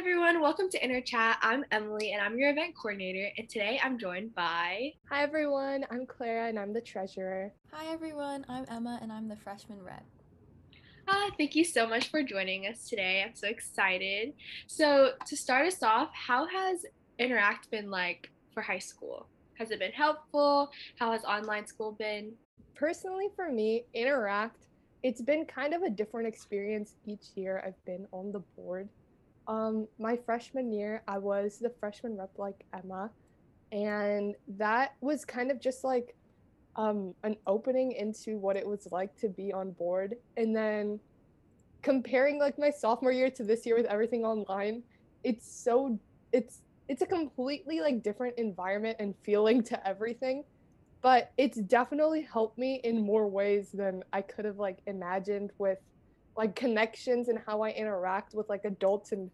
everyone, welcome to Inner Chat. I'm Emily and I'm your event coordinator, and today I'm joined by. Hi everyone, I'm Clara and I'm the treasurer. Hi everyone, I'm Emma and I'm the freshman rep. Ah, thank you so much for joining us today. I'm so excited. So, to start us off, how has Interact been like for high school? Has it been helpful? How has online school been? Personally, for me, Interact, it's been kind of a different experience each year I've been on the board. Um, my freshman year, I was the freshman rep like Emma, and that was kind of just like um, an opening into what it was like to be on board. And then comparing like my sophomore year to this year with everything online, it's so it's it's a completely like different environment and feeling to everything. But it's definitely helped me in more ways than I could have like imagined with like connections and how I interact with like adults and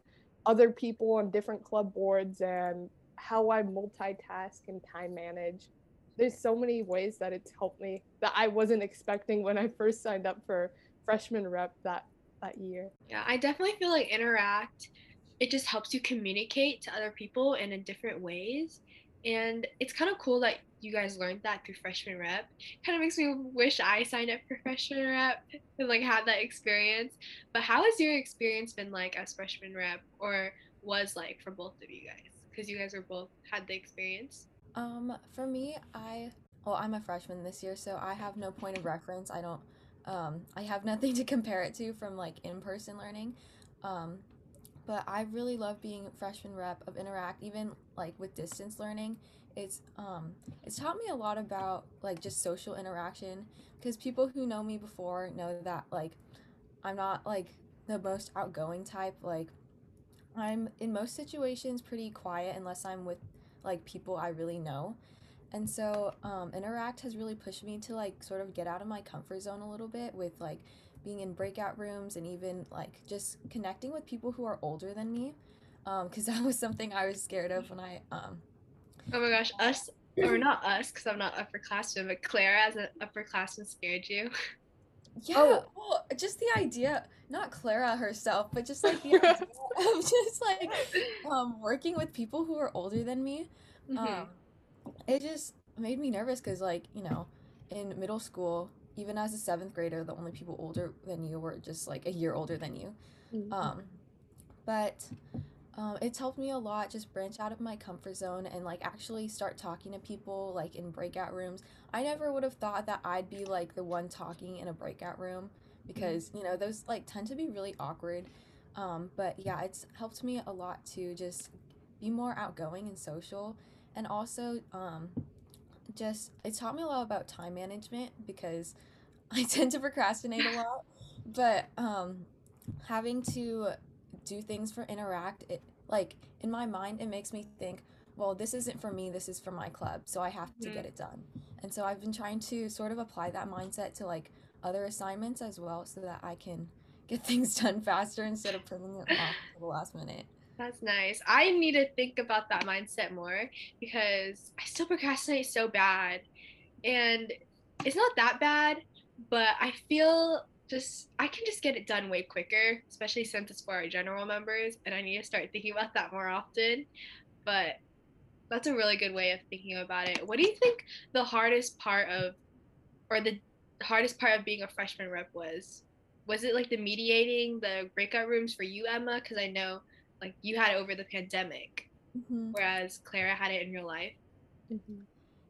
other people on different club boards and how I multitask and time manage. There's so many ways that it's helped me that I wasn't expecting when I first signed up for freshman rep that that year. Yeah, I definitely feel like Interact it just helps you communicate to other people in a different ways. And it's kind of cool that you guys learned that through freshman rep. Kind of makes me wish I signed up for freshman rep and like had that experience. But how has your experience been like as freshman rep or was like for both of you guys? Because you guys were both had the experience. Um, for me, I well, I'm a freshman this year, so I have no point of reference. I don't um I have nothing to compare it to from like in-person learning. Um, but I really love being freshman rep of Interact, even like with distance learning. It's um it's taught me a lot about like just social interaction because people who know me before know that like I'm not like the most outgoing type. Like I'm in most situations pretty quiet unless I'm with like people I really know. And so um, Interact has really pushed me to like sort of get out of my comfort zone a little bit with like being in breakout rooms and even like just connecting with people who are older than me because um, that was something i was scared of when i um oh my gosh us or not us because i'm not upperclassman but clara as an upperclassman scared you yeah oh. well just the idea not clara herself but just like the idea of just like um working with people who are older than me mm-hmm. um it just made me nervous because like you know in middle school even as a seventh grader, the only people older than you were just like a year older than you. Mm-hmm. Um, but um, it's helped me a lot just branch out of my comfort zone and like actually start talking to people like in breakout rooms. I never would have thought that I'd be like the one talking in a breakout room because you know those like tend to be really awkward. Um, but yeah, it's helped me a lot to just be more outgoing and social, and also um, just it taught me a lot about time management because I tend to procrastinate a lot. But um, having to do things for Interact, it like in my mind it makes me think, well, this isn't for me, this is for my club, so I have to mm. get it done. And so I've been trying to sort of apply that mindset to like other assignments as well so that I can get things done faster instead of putting it off to the last minute. That's nice. I need to think about that mindset more because I still procrastinate so bad. And it's not that bad, but I feel just I can just get it done way quicker, especially since it's for our general members and I need to start thinking about that more often. But that's a really good way of thinking about it. What do you think the hardest part of or the hardest part of being a freshman rep was? Was it like the mediating the breakout rooms for you, Emma? Because I know like you had it over the pandemic, mm-hmm. whereas Clara had it in real life. Mm-hmm.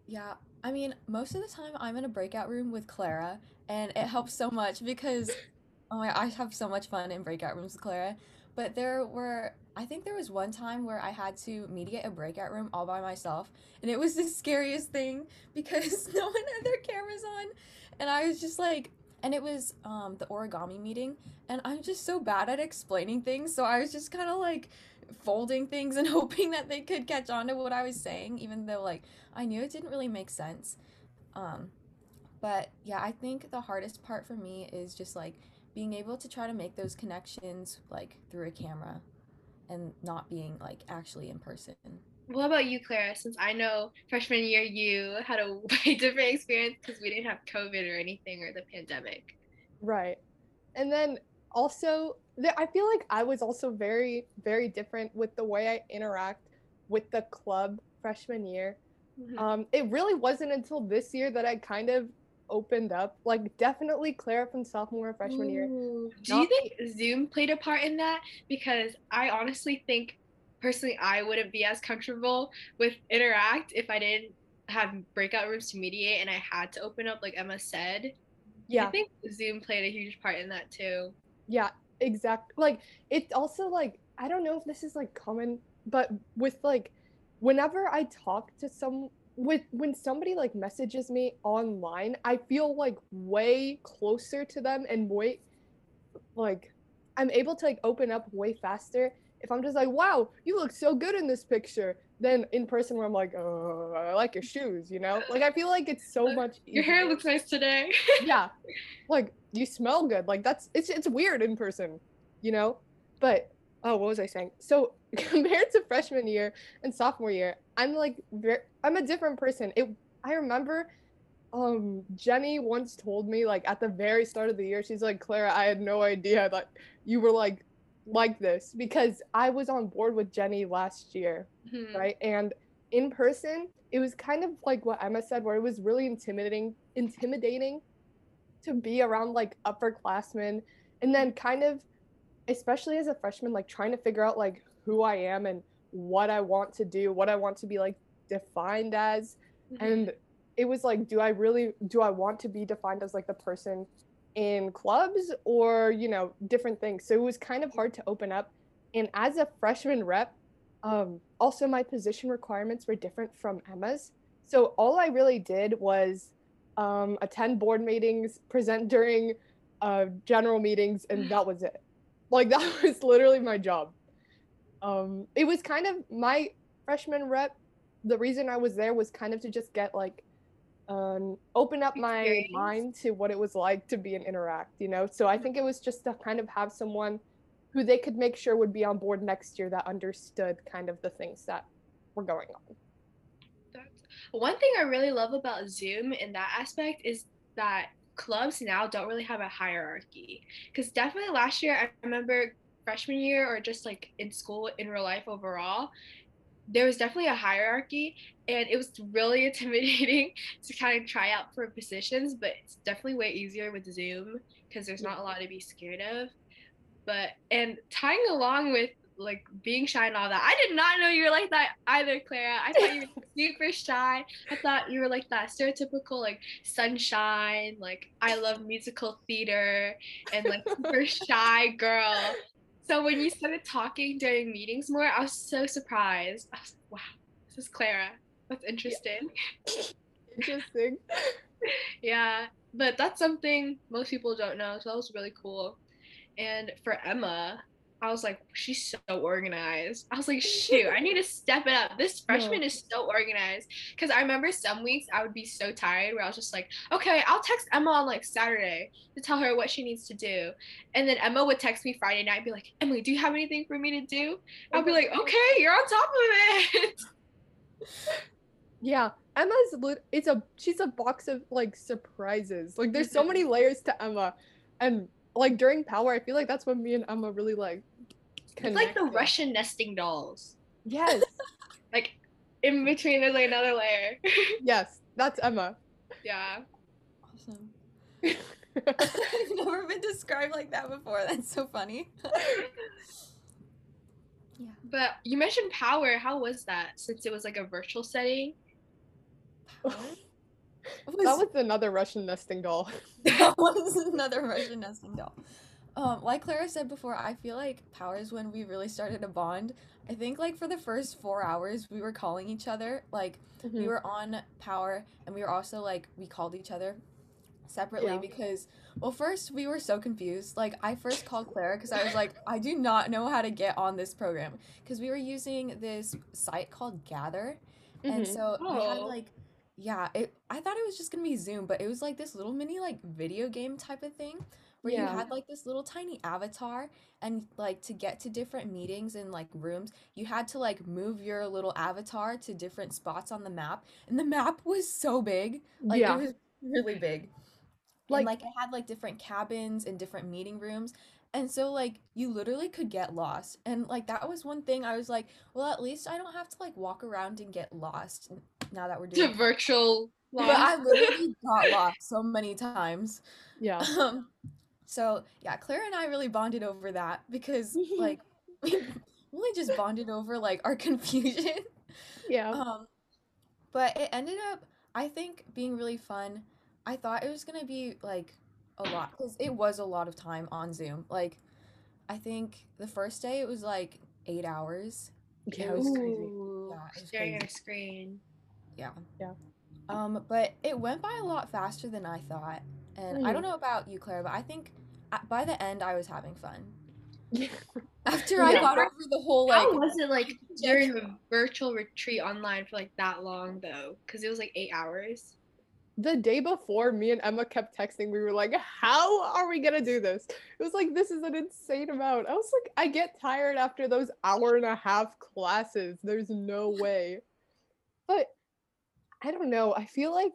Yeah, I mean, most of the time I'm in a breakout room with Clara, and it helps so much because oh my, I have so much fun in breakout rooms with Clara. But there were, I think there was one time where I had to mediate a breakout room all by myself, and it was the scariest thing because no one had their cameras on, and I was just like, and it was um, the origami meeting and i'm just so bad at explaining things so i was just kind of like folding things and hoping that they could catch on to what i was saying even though like i knew it didn't really make sense um, but yeah i think the hardest part for me is just like being able to try to make those connections like through a camera and not being like actually in person what about you, Clara? Since I know freshman year you had a way different experience because we didn't have COVID or anything or the pandemic. Right. And then also I feel like I was also very very different with the way I interact with the club freshman year. Mm-hmm. Um, it really wasn't until this year that I kind of opened up. Like definitely Clara from sophomore and freshman Ooh. year. Do you think Zoom played a part in that? Because I honestly think personally I wouldn't be as comfortable with interact if I didn't have breakout rooms to mediate and I had to open up like Emma said. Yeah. I think Zoom played a huge part in that too. Yeah, exactly. Like it's also like I don't know if this is like common, but with like whenever I talk to some with when somebody like messages me online, I feel like way closer to them and way like I'm able to like open up way faster if I'm just like, wow, you look so good in this picture, then in person where I'm like, oh, I like your shoes, you know? Like I feel like it's so much Your hair looks nice today. yeah. Like you smell good. Like that's it's it's weird in person, you know? But oh, what was I saying? So compared to freshman year and sophomore year, I'm like very I'm a different person. It I remember um Jenny once told me like at the very start of the year, she's like, Clara, I had no idea that you were like like this because I was on board with Jenny last year, mm-hmm. right? And in person, it was kind of like what Emma said, where it was really intimidating, intimidating to be around like upperclassmen, and then kind of, especially as a freshman, like trying to figure out like who I am and what I want to do, what I want to be like defined as, mm-hmm. and it was like, do I really do I want to be defined as like the person in clubs or you know different things? So it was kind of hard to open up. And as a freshman rep um, also my position requirements were different from emma's. So all i really did was um, attend board meetings present during uh, general meetings and that was it. Like that was literally my job um, it was kind of my freshman rep the reason i was there was kind of to just get like um, open up my mind to what it was like to be an interact, you know? So I think it was just to kind of have someone who they could make sure would be on board next year that understood kind of the things that were going on. That's, one thing I really love about Zoom in that aspect is that clubs now don't really have a hierarchy. Because definitely last year, I remember freshman year or just like in school in real life overall, there was definitely a hierarchy and it was really intimidating to kind of try out for positions but it's definitely way easier with zoom because there's not a lot to be scared of. But and tying along with like being shy and all that i did not know you were like that either clara. I thought you were super shy. I thought you were like that stereotypical like sunshine like i love musical theater and like super shy girl so when you started talking during meetings more, I was so surprised. I was like, wow, this is Clara. That's interesting. Yeah. interesting. yeah, but that's something most people don't know. So that was really cool. And for Emma, I was like, she's so organized. I was like, shoot, I need to step it up. This freshman is so organized. Because I remember some weeks I would be so tired where I was just like, okay, I'll text Emma on like Saturday to tell her what she needs to do. And then Emma would text me Friday night and be like, Emily, do you have anything for me to do? I'll be like, okay, you're on top of it. yeah. Emma's it's a she's a box of like surprises. Like there's so mm-hmm. many layers to Emma. And like during power, I feel like that's when me and Emma really like. Connected. It's like the Russian nesting dolls. Yes. like in between, there's like another layer. yes, that's Emma. Yeah. Awesome. I've never been described like that before. That's so funny. yeah. But you mentioned power. How was that? Since it was like a virtual setting. Power? was, that was another Russian nesting doll. that was another Russian nesting doll. Um, like Clara said before, I feel like power is when we really started to bond. I think like for the first four hours, we were calling each other. Like mm-hmm. we were on power, and we were also like we called each other separately yeah. because well first we were so confused like i first called clara because i was like i do not know how to get on this program because we were using this site called gather mm-hmm. and so oh. we had oh. like yeah, it I thought it was just gonna be Zoom, but it was like this little mini like video game type of thing where yeah. you had like this little tiny avatar and like to get to different meetings and like rooms, you had to like move your little avatar to different spots on the map. And the map was so big. Like yeah. it was really big. Like, and, like it had like different cabins and different meeting rooms. And so like you literally could get lost. And like that was one thing I was like, well, at least I don't have to like walk around and get lost now that we're doing virtual But I literally got lost so many times. Yeah. Um so yeah, Claire and I really bonded over that because like we really just bonded over like our confusion. Yeah. Um, but it ended up, I think, being really fun. I thought it was gonna be like a lot because it was a lot of time on Zoom. Like, I think the first day it was like eight hours. yeah, it was crazy. Yeah, it was staring at crazy. a screen. Yeah. Yeah. Um, but it went by a lot faster than I thought. And I don't Mm. know about you, Claire, but I think by the end I was having fun. Yeah. After I Yeah. got over the whole like How was it like during the virtual retreat online for like that long though? Because it was like eight hours. the day before me and Emma kept texting, we were like, How are we gonna do this? It was like this is an insane amount. I was like, I get tired after those hour and a half classes. There's no way. But I don't know. I feel like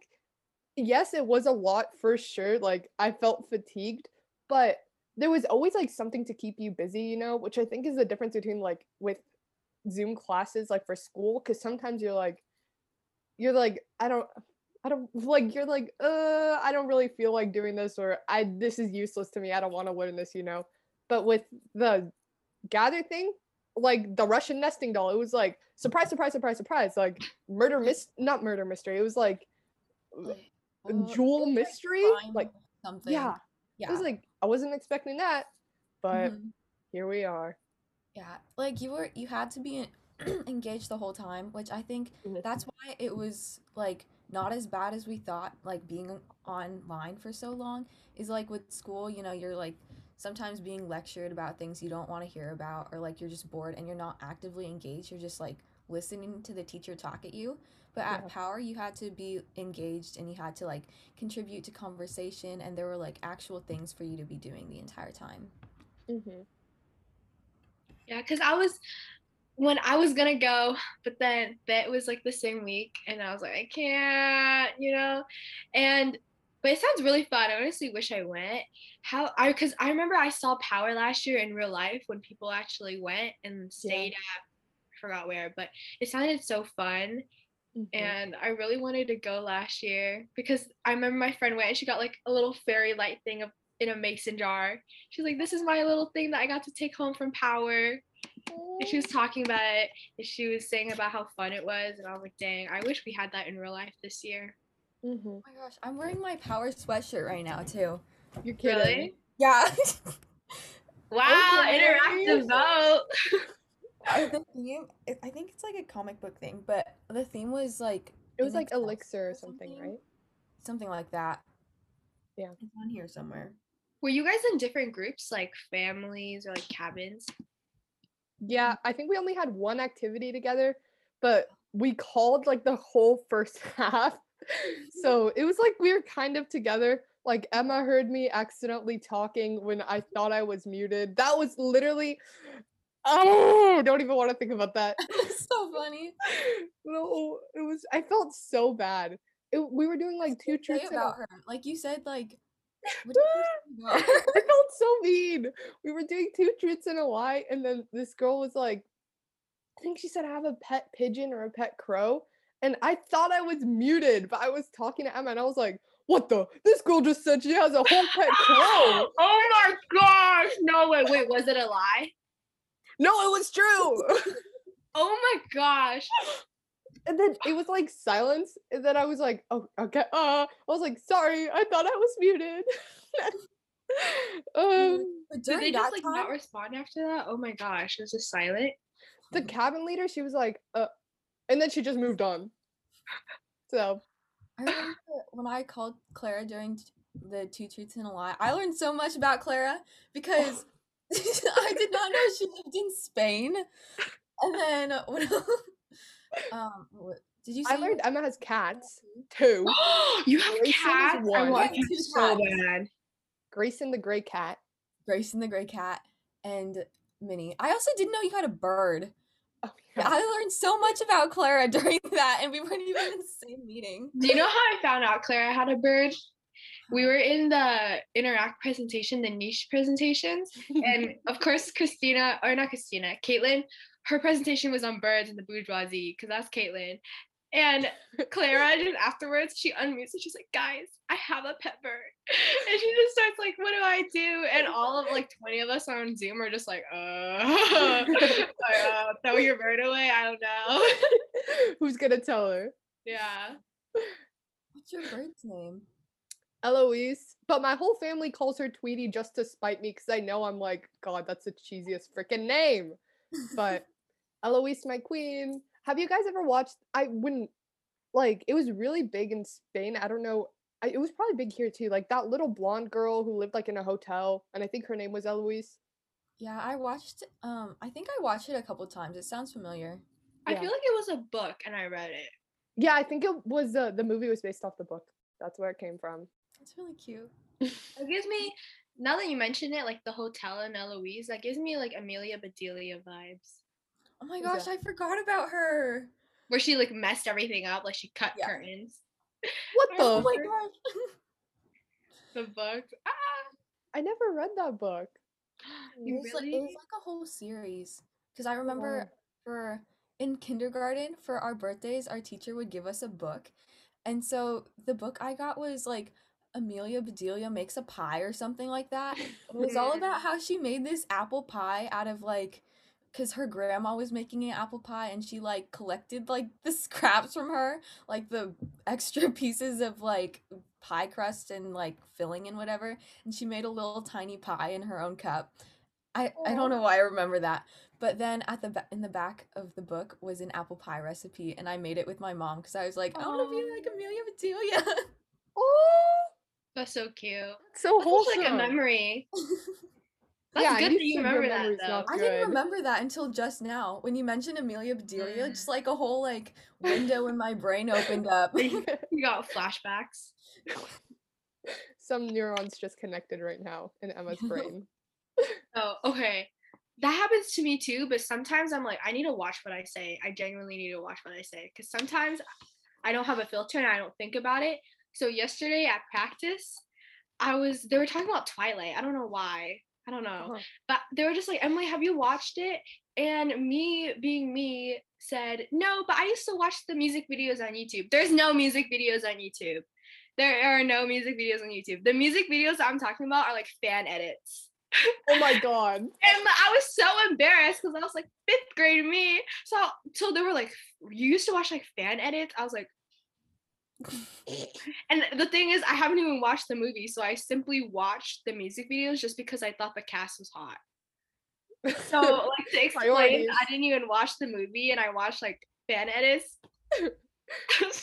yes, it was a lot for sure. Like I felt fatigued, but there was always like something to keep you busy, you know, which I think is the difference between like with Zoom classes, like for school, because sometimes you're like, you're like, I don't, I don't like, you're like, uh, I don't really feel like doing this, or I, this is useless to me. I don't want to learn this, you know. But with the gather thing, like the Russian nesting doll, it was like surprise, surprise, surprise, surprise, like murder mis, not murder mystery. It was like uh, jewel like, mystery, like something. yeah, Yeah. it was like I wasn't expecting that, but Mhm. here we are. Yeah, like you were you had to be engaged the whole time, which I think that's why it was like not as bad as we thought like being online for so long is like with school, you know, you're like sometimes being lectured about things you don't want to hear about or like you're just bored and you're not actively engaged, you're just like listening to the teacher talk at you. But at Yeah. Power, you had to be engaged and you had to like contribute to conversation and there were like actual things for you to be doing the entire time. Mm-hmm. Yeah, because I was when I was gonna go, but then that was like the same week, and I was like, I can't, you know, and but it sounds really fun. I honestly wish I went. How I because I remember I saw Power last year in real life when people actually went and stayed at I forgot where, but it sounded so fun. Mm-hmm. And I really wanted to go last year because I remember my friend went and she got like a little fairy light thing of in a mason jar. She's like, This is my little thing that I got to take home from Power. And she was talking about it and she was saying about how fun it was. And I was like, dang, I wish we had that in real life this year. mm-hmm. Oh my gosh, I'm wearing my Power sweatshirt right now too. You're kidding. Really? Yeah. Wow, Okay. interactive vote. Uh, the theme, it- I think it's like a comic book thing, but the theme was like It was like elixir or something, right? Something like that. Yeah. It's on here somewhere. Were you guys in different groups, like families or like cabins? Yeah, I think we only had one activity together, but we called like the whole first half. so it was like we were kind of together. Like Emma heard me accidentally talking when I thought I was muted. That was literally oh, don't even want to think about that. so funny. no, it was I felt so bad. It, we were doing like two truths about her. Like you said, like what did you say about her? I felt so mean. We were doing two truths and a lie, and then this girl was like, I think she said I have a pet pigeon or a pet crow. And I thought I was muted, but I was talking to Emma and I was like, what the? This girl just said she has a whole pet crow. oh my gosh. No, wait, wait, was it a lie? No, it was true. Oh my gosh. and then it was like silence. And then I was like, oh, okay. Uh, I was like, sorry, I thought I was muted. um, But Did they that just like time, not respond after that? Oh my gosh, it was just silent. the cabin leader, she was like, uh, and then she just moved on. So I remember when I called Clara during the two truths and a lie. I learned so much about Clara because I did not know she lived in Spain. And then when um, what, did you say I learned were- Emma has cats too. you have Grayson is cats? I one. want cats so cats. bad. Grayson the gray cat. Grace and the Gray Cat and Minnie. I also didn't know you had a bird. Oh, I learned so much about Clara during that, and we weren't even in the same meeting. Do you know how I found out Clara had a bird? We were in the interact presentation, the niche presentations, and of course Christina or not Christina, Caitlin, her presentation was on birds and the bourgeoisie because that's Caitlin. And Clara just afterwards she unmutes and she's like, guys, I have a pet bird. And she just starts like, what do I do? And all of like 20 of us on Zoom are just like, uh, uh throw your bird away. I don't know. Who's gonna tell her? Yeah. What's your bird's name? Eloise. But my whole family calls her Tweety just to spite me because I know I'm like, God, that's the cheesiest freaking name. But Eloise, my queen. Have you guys ever watched? I wouldn't like. It was really big in Spain. I don't know. I, it was probably big here too. Like that little blonde girl who lived like in a hotel, and I think her name was Eloise. Yeah, I watched. Um, I think I watched it a couple times. It sounds familiar. I Yeah. feel like it was a book and I read it. Yeah, I think it was uh, the movie was based off the book. That's where it came from. It's really cute. It gives me now that you mention it, like the hotel in Eloise, that gives me like Amelia Bedelia vibes. Oh my gosh? I forgot about her. Where she like messed everything up, like she cut Yeah. curtains. What the? Oh my gosh. The book. Ah, I never read that book. you it, was like, really? it was like a whole series. Because I remember wow. for in kindergarten for our birthdays, our teacher would give us a book, and so the book I got was like Amelia Bedelia makes a pie or something like that. It was all about how she made this apple pie out of like because her grandma was making an apple pie and she like collected like the scraps from her like the extra pieces of like pie crust and like filling and whatever and she made a little tiny pie in her own cup. I i don't know why i remember that but then at the in the back of the book was an apple pie recipe and i made it with my mom because i was like i want to be like amelia bedelia. Oh, That's so cute. so That's wholesome. like a memory. That's Yeah, good that you remember that though. I didn't remember that until just now. When you mentioned Amelia Bedelia, Mm. just like a whole like window in my brain opened up. You got flashbacks. Some neurons just connected right now in Emma's brain. Oh, okay. That happens to me too, but sometimes I'm like, I need to watch what I say. I genuinely need to watch what I say because sometimes I don't have a filter and I don't think about it. So yesterday at practice, I was they were talking about Twilight. I don't know why. I don't know. Uh-huh. But they were just like, Emily, have you watched it? And me being me said, no, but I used to watch the music videos on YouTube. There's no music videos on YouTube. There are no music videos on YouTube. The music videos I'm talking about are like fan edits. Oh my god. And I was so embarrassed because I was like fifth grade me. So so they were like, you used to watch like fan edits. I was like, and the thing is, I haven't even watched the movie, so I simply watched the music videos just because I thought the cast was hot. So like to explain, I didn't even watch the movie, and I watched like fan edits.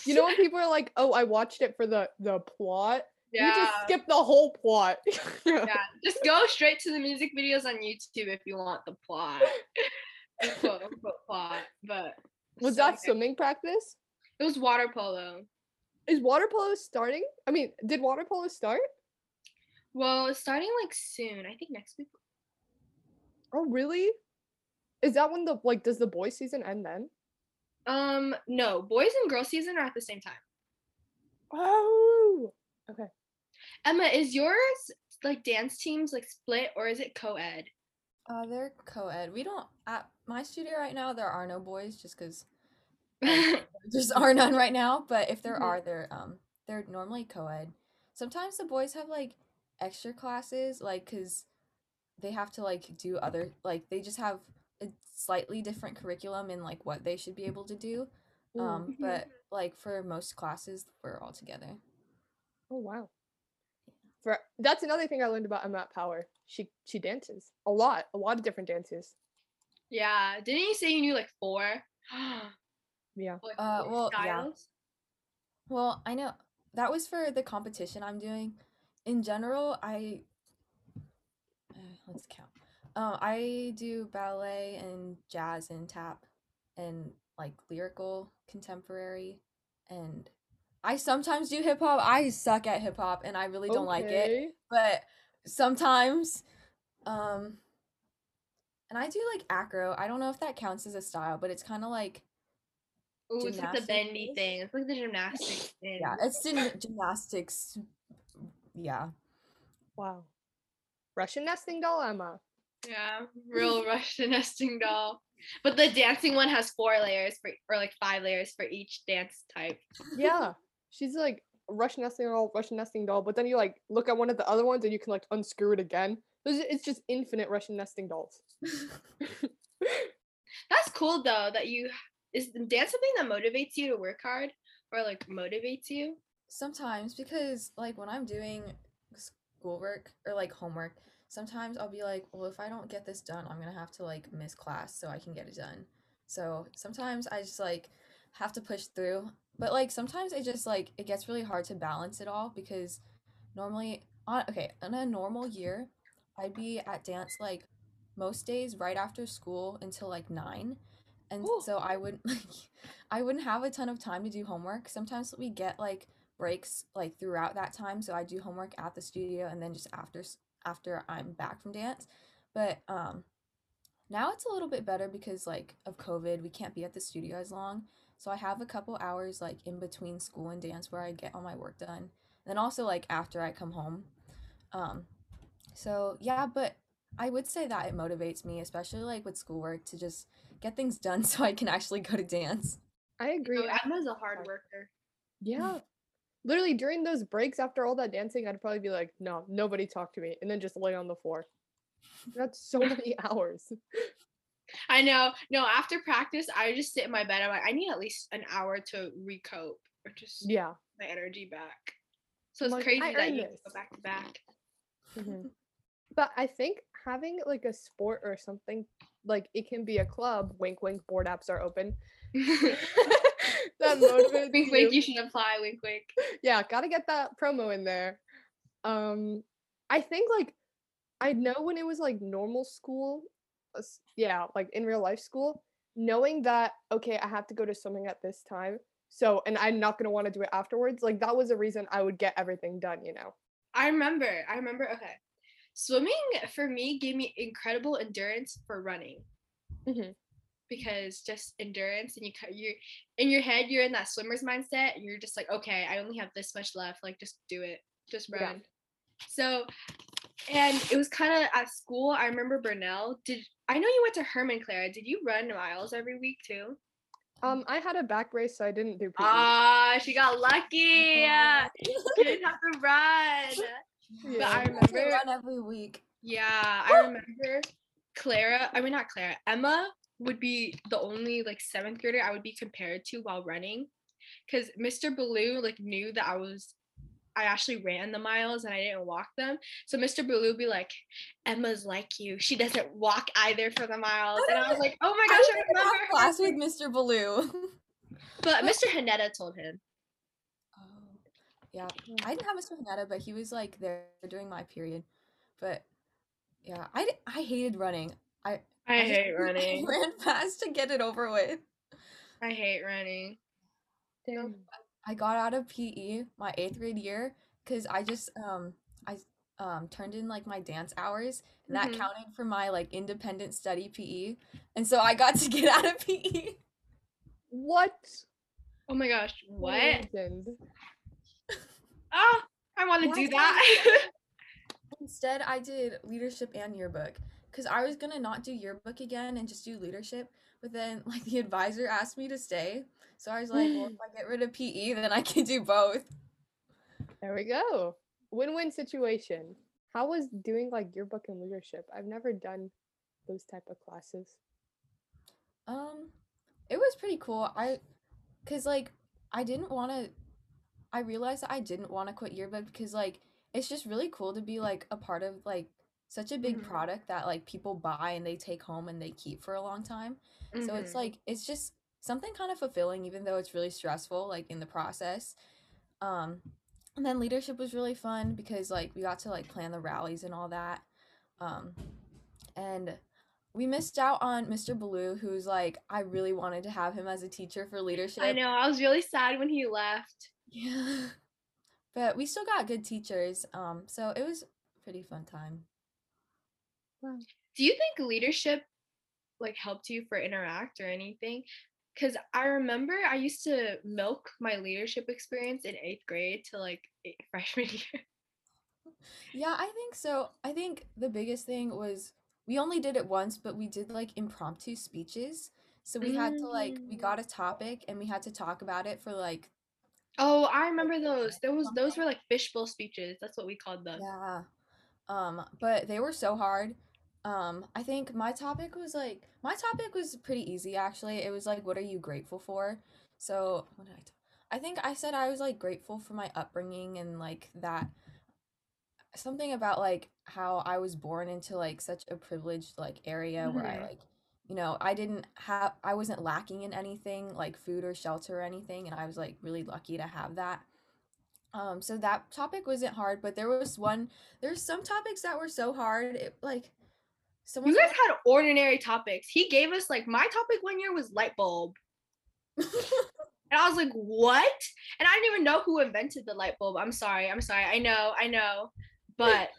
you know when people are like, "Oh, I watched it for the the plot." yeah, You just skip the whole plot. yeah. Just go straight to the music videos on YouTube if you want the plot, the quote unquote plot. But Was so that swimming practice? It was water polo. Is water polo starting? I mean, did water polo start? Well, it's starting like soon. I think next week. Oh, really? Is that when the like does the boys season end then? Um, no, boys and girls season are at the same time. Oh. Okay. Emma, is yours like dance teams like split or is it co-ed? Uh, they're co-ed. We don't at my studio right now. There are no boys, just because there just are none right now. But if there Mhm. are, they're um they're normally co-ed. Sometimes the boys have like extra classes, like because they have to like do other like they just have a slightly different curriculum in like what they should be able to do. Um, Mhm. but like for most classes, we're all together. Oh wow. For that's another thing I learned about Emma at Power. She she dances a lot, a lot of different dances. yeah, didn't you say you knew like four? Yeah. Like, Uh, four well, yeah. Well, I know that was for the competition I'm doing. In general, I uh, let's count. Um, I do ballet and jazz and tap and like lyrical contemporary and I sometimes do hip hop. I suck at hip hop and I really don't like it, but sometimes um and I do like acro. I don't know if that counts as a style, but it's kind of like Ooh, it's like the bendy thing. It's like the gymnastics thing. yeah, it's gym- gymnastics yeah. Wow. Russian nesting doll, Emma. Yeah, real Russian nesting doll. But the dancing one has four layers for, or like five layers for each dance type. Yeah. She's like Russian nesting doll, Russian nesting doll, but then you like look at one of the other ones and you can like unscrew it again. It's it's just infinite Russian nesting dolls. That's cool though that you is dance something that motivates you to work hard or like motivates you. Sometimes because like when I'm doing schoolwork or like homework, sometimes I'll be like, well, if I don't get this done, I'm gonna have to like miss class so I can get it done. So sometimes I just like have to push through. But like sometimes it just like it gets really hard to balance it all because normally on okay, in a normal year, I'd be at dance like most days right after school until like nine. And Ooh. so I wouldn't like I wouldn't have a ton of time to do homework. Sometimes we get like breaks like throughout that time, so I do homework at the studio and then just after after I'm back from dance. But um now it's a little bit better because like of COVID, we can't be at the studio as long. So I have a couple hours like in between school and dance where I get all my work done. And then also like after I come home. Um so yeah, but I would say that it motivates me, especially like with schoolwork, to just get things done so I can actually go to dance. I agree. So I- Emma's a hard worker. yeah. Literally during those breaks after all that dancing, I'd probably be like, no, nobody talk to me, and then just lay on the floor. That's so many hours. I know. No, after practice, I just sit in my bed. I'm like, I need at least an hour to recoup or just Yeah. my energy back. So it's like, crazy I that earned you go back to back. Mhm. But I think having like a sport or something, like it can be a club, wink wink, board apps are open. that motivates wink, you. wink. You should apply. Wink, wink. yeah, gotta get that promo in there. Um, I think like I know when it was like normal school, uh, yeah, like in real life school, knowing that okay, I have to go to swimming at this time, so and I'm not gonna want to do it afterwards. Like that was a reason I would get everything done. You know. I remember. I remember. Okay, swimming for me gave me incredible endurance for running Mhm. because just endurance and you cut you in your head you're in that swimmer's mindset you're just like okay I only have this much left like just do it just Yeah. run. So and it was kind of at school. I remember Burnell. Did I know you went to Herman Clara? Did you run miles every week too? Um, I had a back brace, so I didn't do. Ah, she got lucky. She didn't have to run. But I I have remember, run every week. yeah, I remember Clara. I mean, not Clara. Emma would be the only like seventh grader I would be compared to while running, because Mr. Baloo like knew that I was. I actually ran the miles and I didn't walk them. So Mr. Baloo would be like, Emma's like you. She doesn't walk either for the miles. And I was like, oh my gosh, I, didn't remember. have class with Mr. Baloo. But Mr. Hanetta told him. Yeah. I didn't have Mr. Hanetta, but he was like there during my period. But yeah, I, I hated running. I I, just- hate running. I ran fast to get it over with. I hate running. Damn. I got out of PE my eighth grade year because I just um I um turned in like my dance hours and that Mhm. counted for my like independent study PE, and so I got to get out of. PE. What? Oh my gosh, what? Legend. Oh, I want to do that. Instead, I did leadership and yearbook because I was gonna not do yearbook again and just do leadership. But then, like the advisor asked me to stay, so I was like, "Well, if I get rid of PE, then I can do both." There we go. Win-win situation. How was doing like yearbook and leadership? I've never done those type of classes. Um, it was pretty cool. I, cause like I didn't want to. I realized that I didn't want to quit yearbook because like it's just really cool to be like a part of like such a big Mhm. product that like people buy and they take home and they keep for a long time. So it's Mhm. like it's just something kind of fulfilling even though it's really stressful like in the process. Um and then leadership was really fun because like we got to like plan the rallies and all that. Um and we missed out on Mr. Blue who's like I really wanted to have him as a teacher for leadership. I know. I was really sad when he left. Yeah. But we still got good teachers. Um so it was a pretty fun time. Do you think leadership like helped you for interact or anything? Because I remember I used to milk my leadership experience in eighth grade to like eight, freshman year. Yeah, I think so. I think the biggest thing was we only did it once, but we did like impromptu speeches. So we had to like we Mm. got a topic and we had to talk about it for like Oh, I remember those. There was those were like fishbowl speeches. That's what we called them. Yeah. Um, but they were so hard. Um, I think my topic was like my topic was pretty easy actually. It was like what are you grateful for? So, what did I t- I think I said I was like grateful for my upbringing and like that something about like how I was born into like such a privileged like area where I hmm like you know, I didn't have I wasn't lacking in anything like food or shelter or anything and I was like really lucky to have that. Um so that topic wasn't hard, but there was one there's some topics that were so hard. It like You guys had ordinary topics. He gave us like my topic one year was light bulb. And I was like, what? And I didn't even know who invented the light bulb. I'm sorry. I'm sorry. I know. I know. But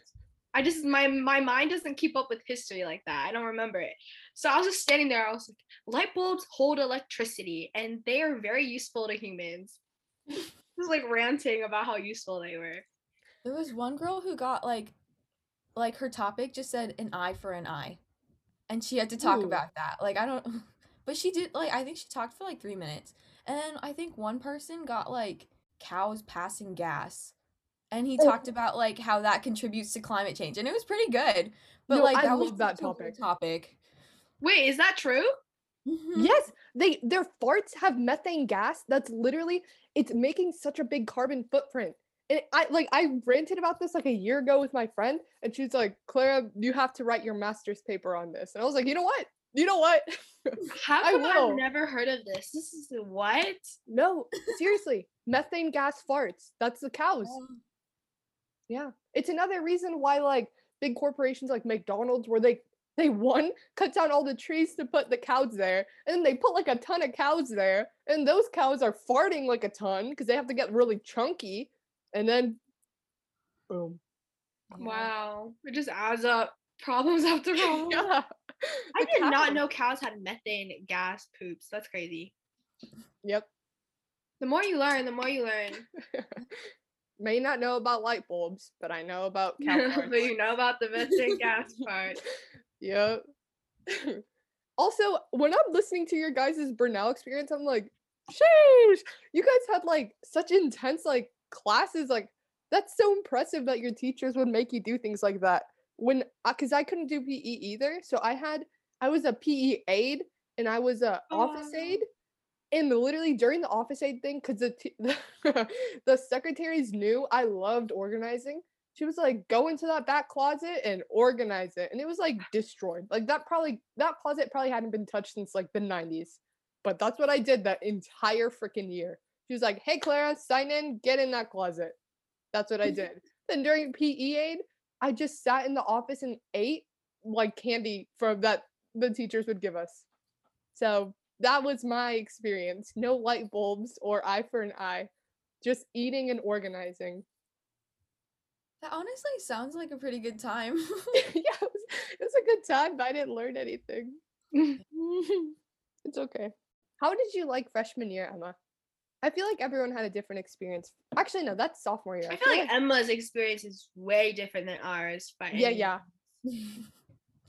I just my my mind doesn't keep up with history like that. I don't remember it. So I was just standing there. I was like, light bulbs hold electricity and they are very useful to humans. Just like ranting about how useful they were. there was one girl who got like like her topic just said an eye for an eye. and she had to talk Ooh. about that. Like I don't but she did like I think she talked for like 3 minutes. And then I think one person got like cows passing gas. And he Oh. talked about like how that contributes to climate change. And it was pretty good. But No, like I that was love that such a weird topic. topic. Wait, is that true? Mhm. Yes, they their farts have methane gas. That's literally it's making such a big carbon footprint. And I like I ranted about this like a year ago with my friend, and she's like, "Clara, you have to write your master's paper on this." And I was like, "You know what? You know what? How I come I've never heard of this? This is what? no, seriously, methane gas farts. That's the cows. Um, Yeah, it's another reason why like big corporations like McDonald's, where they they one cut down all the trees to put the cows there, and then they put like a ton of cows there, and those cows are farting like a ton because they have to get really chunky, and then boom. yeah. Wow. It just adds up. Problems after all yeah, I did not know cows had methane gas poops. That's crazy. Yep. The more you learn, the more you learn. May not know about light bulbs, but I know about but you know about the methane gas part. Yep. also, when I'm listening to your guys' Burnell experience, I'm like, sheesh, you guys had like such intense like classes. Like, that's so impressive that your teachers would make you do things like that. When, uh, because I couldn't do PE either, so I had, I was a PE aide and I was a office oh, Aw. aide. And literally during the office aide thing, because the, t- the the secretaries knew I loved organizing, she was like, go into that back closet and organize it. And it was like destroyed. Like that probably that closet probably hadn't been touched since like the 90s. But that's what I did that entire freaking year. She was like, hey Clara, sign in, get in that closet. That's what I did. then during PE aid, I just sat in the office and ate like candy from that the teachers would give us. So that was my experience. No light bulbs or eye for an eye. Just eating and organizing. That honestly sounds like a pretty good time. yeah, it was, it was a good time, but I didn't learn anything. it's okay. How did you like freshman year, Emma? I feel like everyone had a different experience. Actually, no, that's sophomore year. I feel like Emma's experience is way different than ours. By yeah, yeah.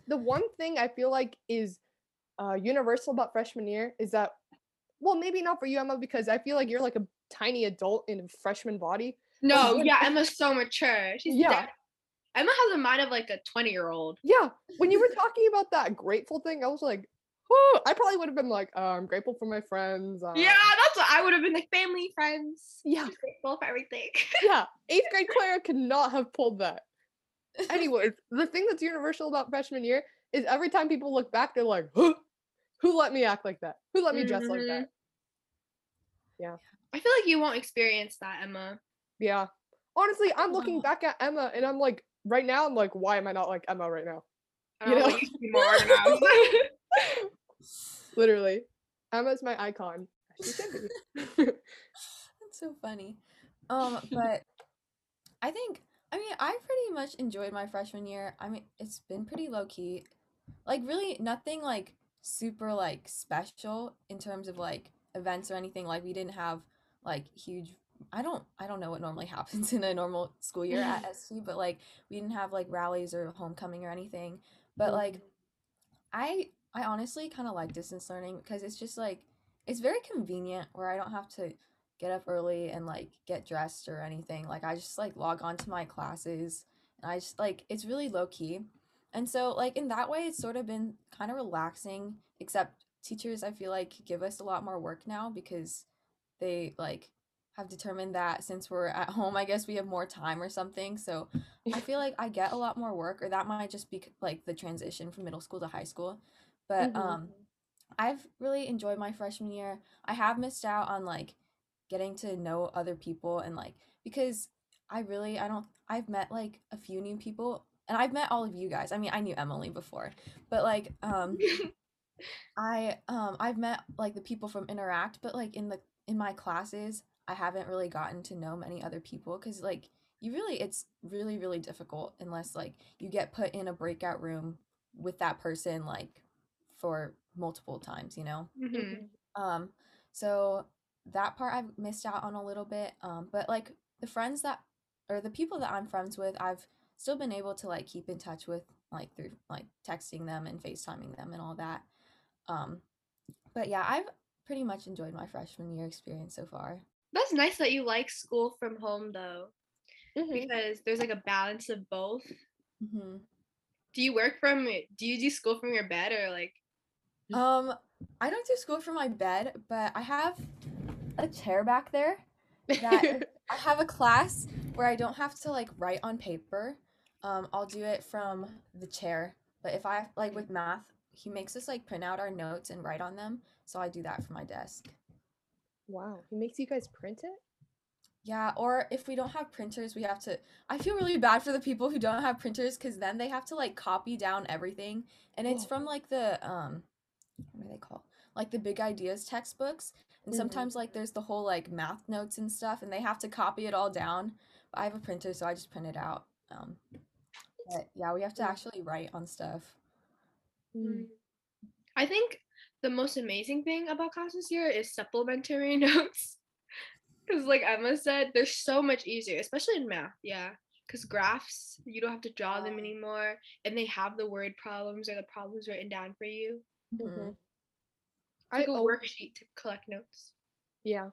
The one thing I feel like is uh, universal about freshman year is that, well, maybe not for you, Emma, because I feel like you're like a tiny adult in a freshman body. No, when- yeah, Emma's so mature. She's Yeah. yeah. Emma has a mind of like a 20 year old. Yeah, when you were talking about that grateful thing, I was like, oh, I probably would have been like, uh, I'm grateful for my friends. Uh, Yeah, that's what I would have been like family, friends. Yeah. Just grateful for everything. yeah, eighth grade Clara could not have pulled that. Anyways, the thing that's universal about freshman year is every time people look back, they're like, huh, who let me act like that? Who let me dress like that? Yeah. I feel like you won't experience that, Emma. Yeah. Honestly, I'm looking Oh. back at Emma and I'm like, right now, I'm like, why am I not like Emma right now? I You don't know, know? you more organized. Literally. Emma's my icon. She should be. That's so funny. Um, but I think I mean I pretty much enjoyed my freshman year. I mean it's been pretty low key. Like really nothing like super like special in terms of like events or anything. Like we didn't have like huge I don't I don't know what normally happens in a normal school year at SC, but like we didn't have like rallies or homecoming or anything. But like. I I honestly kind of like distance learning because it's just like it's very convenient where I don't have to get up early and like get dressed or anything. Like I just like log on to my classes and I just like it's really low key. And so like in that way it's sort of been kind of relaxing except teachers I feel like give us a lot more work now because they like have determined that since we're at home, I guess we have more time or something. So I feel like I get a lot more work, or that might just be like the transition from middle school to high school. But Mhm. um, I've really enjoyed my freshman year. I have missed out on like getting to know other people and like because I really I don't I've met like a few new people and I've met all of you guys. I mean, I knew Emily before, but like um I um I've met like the people from Interact, but like in the in my classes, I haven't really gotten to know many other people cuz like you really it's really really difficult unless like you get put in a breakout room with that person like for multiple times, you know. Mhm. Mhm. Um so that part I've missed out on a little bit. Um but like the friends that or the people that I'm friends with, I've still been able to like keep in touch with like through like texting them and FaceTiming them and all that. Um, but yeah, I've pretty much enjoyed my freshman year experience so far. That's nice that you like school from home though, Mhm. because there's like a balance of both. hmm Do you work from? Do you do school from your bed or like? Um, I don't do school from my bed, but I have a chair back there. That I have a class where I don't have to like write on paper. Um, I'll do it from the chair. But if I like with math, he makes us like print out our notes and write on them. So I do that from my desk. wow, he makes you guys print it. Yeah, or if we don't have printers, we have to. I feel really bad for the people who don't have printers because then they have to like copy down everything, and it's Oh. from like the um, what are they called? Like the big ideas textbooks, and Mhm. sometimes like there's the whole like math notes and stuff, and they have to copy it all down. But I have a printer, so I just print it out. Um, but yeah, we have to Mm. actually write on stuff. Mm. I think the most amazing thing about classes here is supplementary notes. Because, like Emma said, they're so much easier, especially in math. Yeah. Because graphs, you don't have to draw them anymore. And they have the word problems or the problems written down for you. Mhm. Mhm. It's I like a al- worksheet to collect notes. Yeah.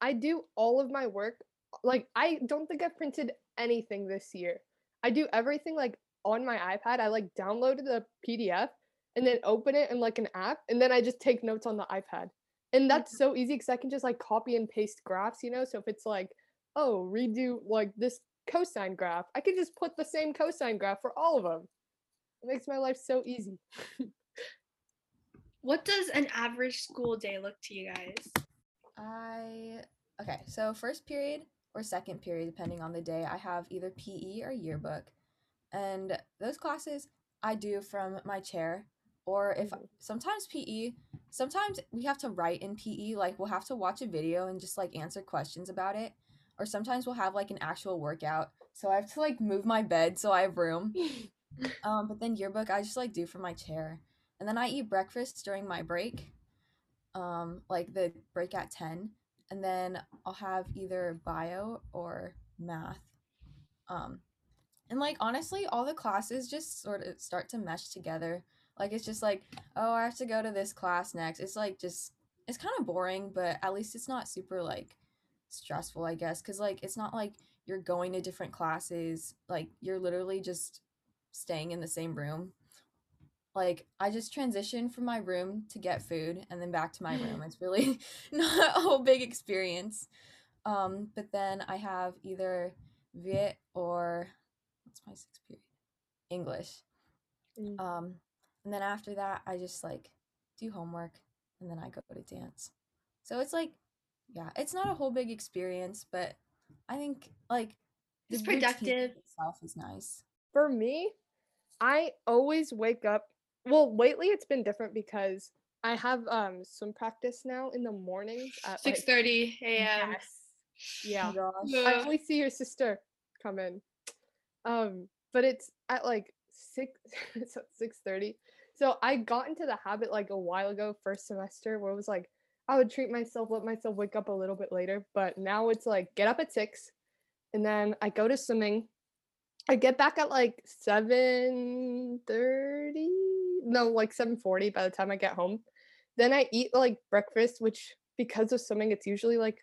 I do all of my work. Like, I don't think I've printed anything this year. I do everything like on my iPad. I like downloaded the PDF and then open it in like an app, and then I just take notes on the iPad. And mm. that's so easy because I can just like copy and paste graphs, you know? So if it's like, oh, redo like this cosine graph, I can just put the same cosine graph for all of them. It makes my life so easy. What does an average school day look to you guys? I okay, so first period or second period, depending on the day, I have either PE or yearbook. And those classes I do from my chair. Or if Mhm. sometimes PE, sometimes we have to write in PE, like we'll have to watch a video and just like answer questions about it. Or sometimes we'll have like an actual workout. So I have to like move my bed so I have room. Um, but then yearbook I just like do from my chair. And then I eat breakfast during my break. Um, like the break at 10. And then I'll have either bio or math. Um, and like honestly, all the classes just sort of start to mesh together. Like it's just like, oh, I have to go to this class next. It's like just it's kind of boring, but at least it's not super like stressful, I guess, cuz like it's not like you're going to different classes. Like you're literally just staying in the same room. Like I just transitioned from my room to get food and then back to my room. It's really not a whole big experience. Um, but then I have either Viet or what's my sixth period? English. Mm. Um, and then after that, I just like do homework and then I go to dance. So it's like, yeah, it's not a whole big experience, but I think like It's productive. itself is nice. For me, I always wake up. Well, lately it's been different because I have um swim practice now in the mornings at like Six thirty a.m. Yes. Yeah. I only see your sister come in. Um, but it's at like six it's at six thirty. So I got into the habit like a while ago, first semester, where it was like I would treat myself, let myself wake up a little bit later. But now it's like get up at six, and then I go to swimming. I get back at like seven thirty, no, like seven forty by the time I get home. Then I eat like breakfast, which because of swimming, it's usually like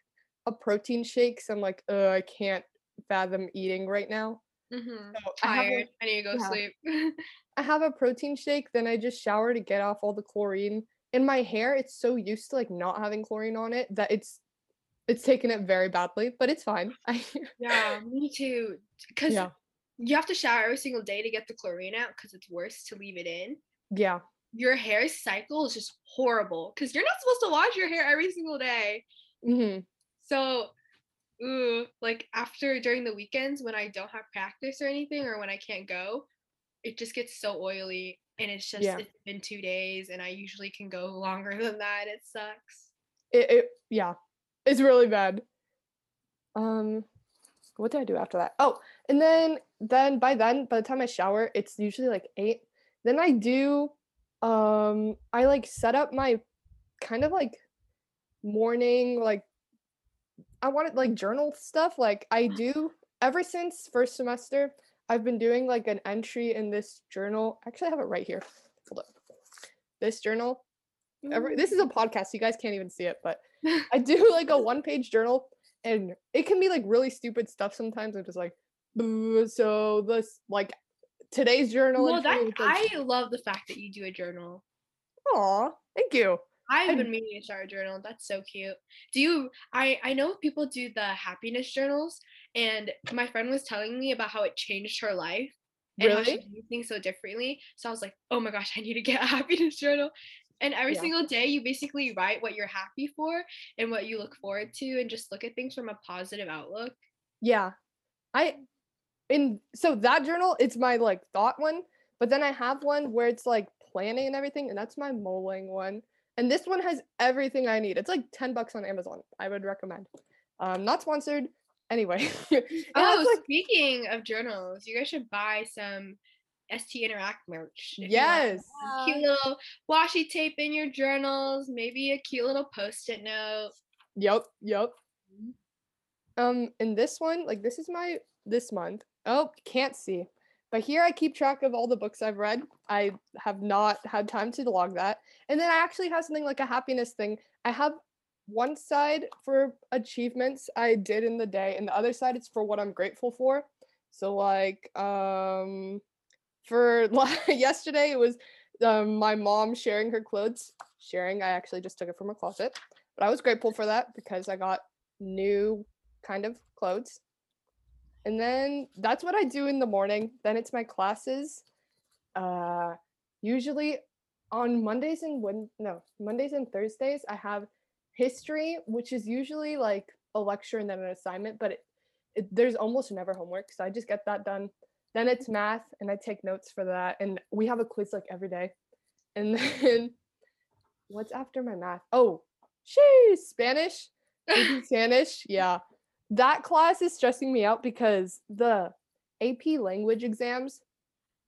a protein shake. So I'm like, uh, I can't fathom eating right now. Mm-hmm. So I have, Tired. a, I need to go yeah. sleep. I have a protein shake, then I just shower to get off all the chlorine. In my hair, it's so used to like not having chlorine on it that it's it's taken it very badly, but it's fine. I yeah, me too. Because yeah. you have to shower every single day to get the chlorine out because it's worse to leave it in. Yeah. Your hair cycle is just horrible because you're not supposed to wash your hair every single day. hmm So, ooh, like after during the weekends when I don't have practice or anything or when I can't go, it just gets so oily and it's just Yeah. it's been two days and I usually can go longer than that. It sucks. It, it yeah. It's really bad. Um what did I do after that? Oh, and then then by then, by the time I shower, it's usually like eight. Then I do um I like set up my kind of like morning like I wanted like journal stuff. Like I do ever since first semester, I've been doing like an entry in this journal. Actually, I have it right here. Hold up. This journal. This is a podcast. You guys can't even see it, but I do like a one page journal and it can be like really stupid stuff sometimes. I'm just like, so this like today's journal. well, that I love the fact that you do a journal. Aw, thank you. I've I- been meaning to start a journal. That's so cute. Do you? I I know people do the happiness journals, and my friend was telling me about how it changed her life and how she Really? views things so differently. So I was like, oh my gosh, I need to get a happiness journal. And every Yeah. single day, you basically write what you're happy for and what you look forward to, and just look at things from a positive outlook. Yeah. I in so that journal, it's my like thought one, but then I have one where it's like planning and everything, and that's my moling one. And this one has everything I need. It's like 10 bucks on Amazon. I would recommend. Um, not sponsored. Anyway. Oh, like, speaking of journals, you guys should buy some ST Interact merch. if you want yes. cute little washi tape in your journals, maybe a cute little post-it note. Yep, yep. Um, in this one, like this is my this month. Oh, can't see. But here I keep track of all the books I've read. I have not had time to log that. And then I actually have something like a happiness thing. I have one side for achievements I did in the day, and the other side it's for what I'm grateful for. So like um for yesterday it was um, my mom sharing her clothes. Sharing, I actually just took it from her closet. But I was grateful for that because I got new kind of clothes. And then that's what I do in the morning. Then it's my classes. Uh usually on Mondays and when no, Mondays and Thursdays I have history, which is usually like a lecture and then an assignment, but it, it there's almost never homework, so I just get that done. Then it's math and I take notes for that and we have a quiz like every day. And then what's after my math? Oh, sheesh, Spanish. Spanish, yeah. That class is stressing me out because the AP language exams,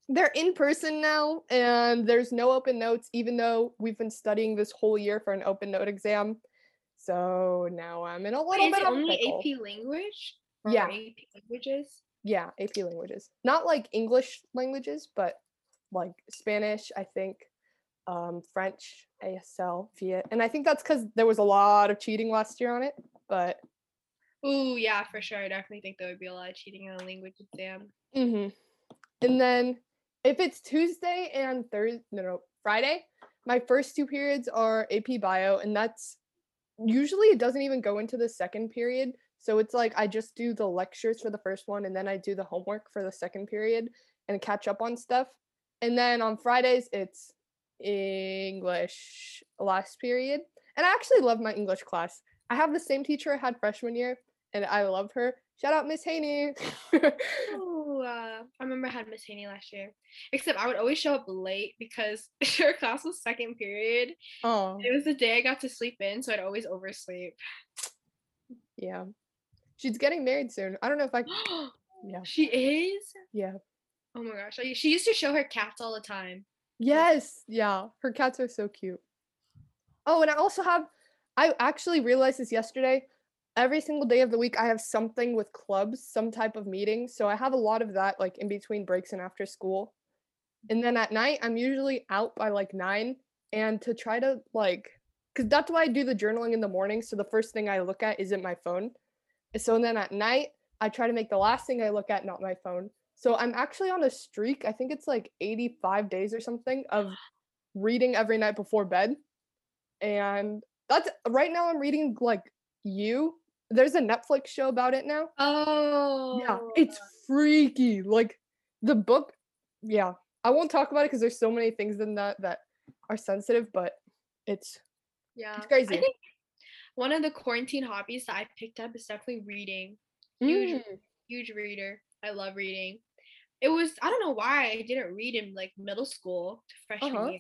they're in person now and there's no open notes, even though we've been studying this whole year for an open note exam. So now I'm in a little Is bit it of a only. AP language? Or Yeah. AP languages? Yeah, AP languages. Not like English languages, but like Spanish, I think, um, French, ASL, Viet. And I think that's because there was a lot of cheating last year on it. But Ooh, yeah, for sure. I definitely think there would be a lot of cheating on a language exam. hmm And then if it's Tuesday and Thursday, no, no, Friday, my first two periods are AP Bio, and that's usually it doesn't even go into the second period. So it's like I just do the lectures for the first one, and then I do the homework for the second period and catch up on stuff. And then on Fridays, it's English last period. And I actually love my English class. I have the same teacher I had freshman year, and I love her. Shout out Miss Haney. Oh, uh, I remember I had Miss Haney last year. Except I would always show up late because her class was second period. oh, It was the day I got to sleep in, so I'd always oversleep. yeah. She's getting married soon. I don't know if I. Yeah. she is? Yeah. Oh my gosh. She used to show her cats all the time. Yes. Yeah. Her cats are so cute. Oh, and I also have I actually realized this yesterday. Every single day of the week, I have something with clubs, some type of meeting. So I have a lot of that like in between breaks and after school. And then at night, I'm usually out by like nine. And to try to like, because that's why I do the journaling in the morning. So the first thing I look at isn't my phone. So then at night, I try to make the last thing I look at not my phone. So I'm actually on a streak. I think it's like 85 days or something of reading every night before bed. And that's right now I'm reading like you. There's a Netflix show about it now. Oh. Yeah, it's freaky. Like the book, yeah. I won't talk about it because there's so many things in that that are sensitive, but it's yeah. it's crazy. I think one of the quarantine hobbies that I picked up is definitely reading. Huge, Mm. huge reader. I love reading. It was I don't know why I didn't read in like middle school to freshman Uh-huh. year.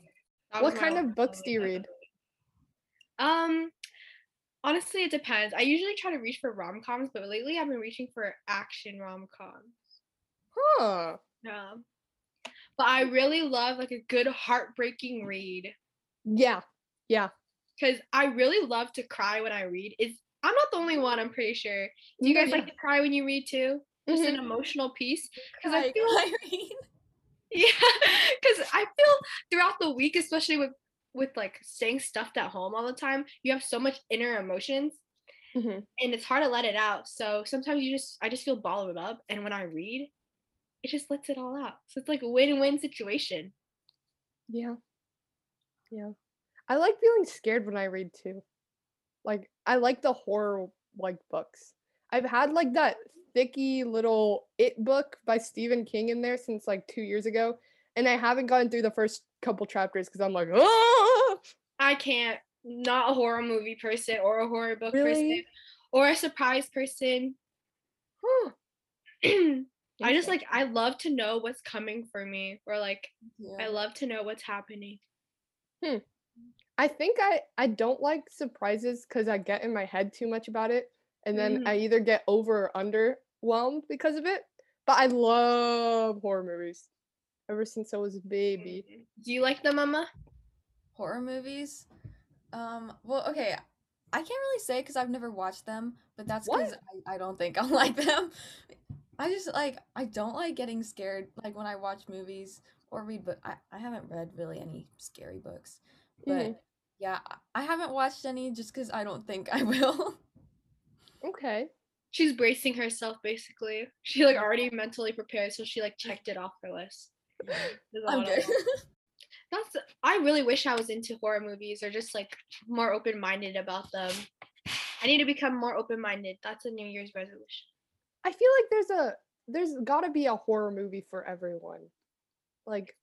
That What kind of books do you read? Honestly, it depends. I usually try to reach for rom coms, but lately I've been reaching for action rom coms. Huh. Yeah, but I really love like a good heartbreaking read Yeah. Yeah. because I really love to cry when I read. Is I'm not the only one. I'm pretty sure. Do you guys like to cry when you read too? Just an Mhm. emotional piece. Because I feel read. Yeah, because I feel throughout the week, especially with with like staying stuffed at home all the time, you have so much inner emotions, Mhm. and it's hard to let it out. So sometimes you just, I just feel bottled up, and when I read, it just lets it all out. So it's like a win-win situation. Yeah. Yeah. I like feeling scared when I read too. Like I like the horror like books. I've had like that thicky little It book by Stephen King in there since like 2 years ago and I haven't gotten through the first couple chapters cuz I'm like, "Oh!" I can't, not a horror movie person or a horror book person or a surprise person. I just like I love to know what's coming for me, or like I love to know what's happening. Hmm. I think I I don't like surprises cuz I get in my head too much about it and then Mhm. I either get over or underwhelmed because of it. But I love horror movies ever since I was a baby. Mm. Do you like them, Mama? Horror movies. Um. Well, okay. I can't really say because I've never watched them, but that's because I, I don't think I'll like them. I just like I don't like getting scared like when I watch movies or read book. I, I haven't read really any scary books, but Mhm. yeah, I- I haven't watched any just because I don't think I will. Okay. She's bracing herself basically. She like already mentally prepared, so she like checked it off her list. There's a I'm lot good. That's I really wish I was into horror movies or just like more open minded about them. I need to become more open minded. That's a New Year's resolution. I feel like there's a there's got to be a horror movie for everyone. Like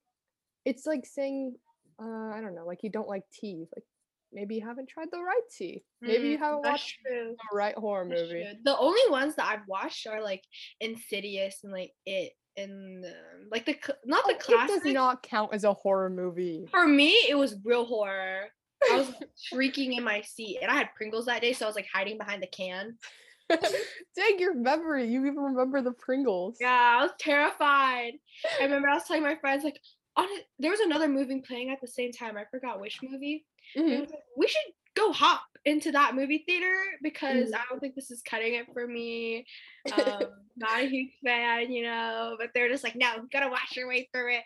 it's like saying uh I don't know, like you don't like tea. Like maybe you haven't tried the right tea. Maybe you Mm, haven't watched true. the right horror That's movie. true. The only ones that I've watched are like Insidious and like It and um, like the not Oh, the it classic. does not count as a horror movie. For me, it was real horror. I was shrieking in my seat, and I had Pringles that day, so I was like hiding behind the can. Dang your memory. You even remember the Pringles. Yeah, I was terrified. I remember I was telling my friends like, on it, there was another movie playing at the same time. I forgot which movie. Mhm. like, we should go hop into that movie theater because Mhm. I don't think this is cutting it for me. Um, not a huge fan, you know. But they're just like, no, you gotta watch your way through it.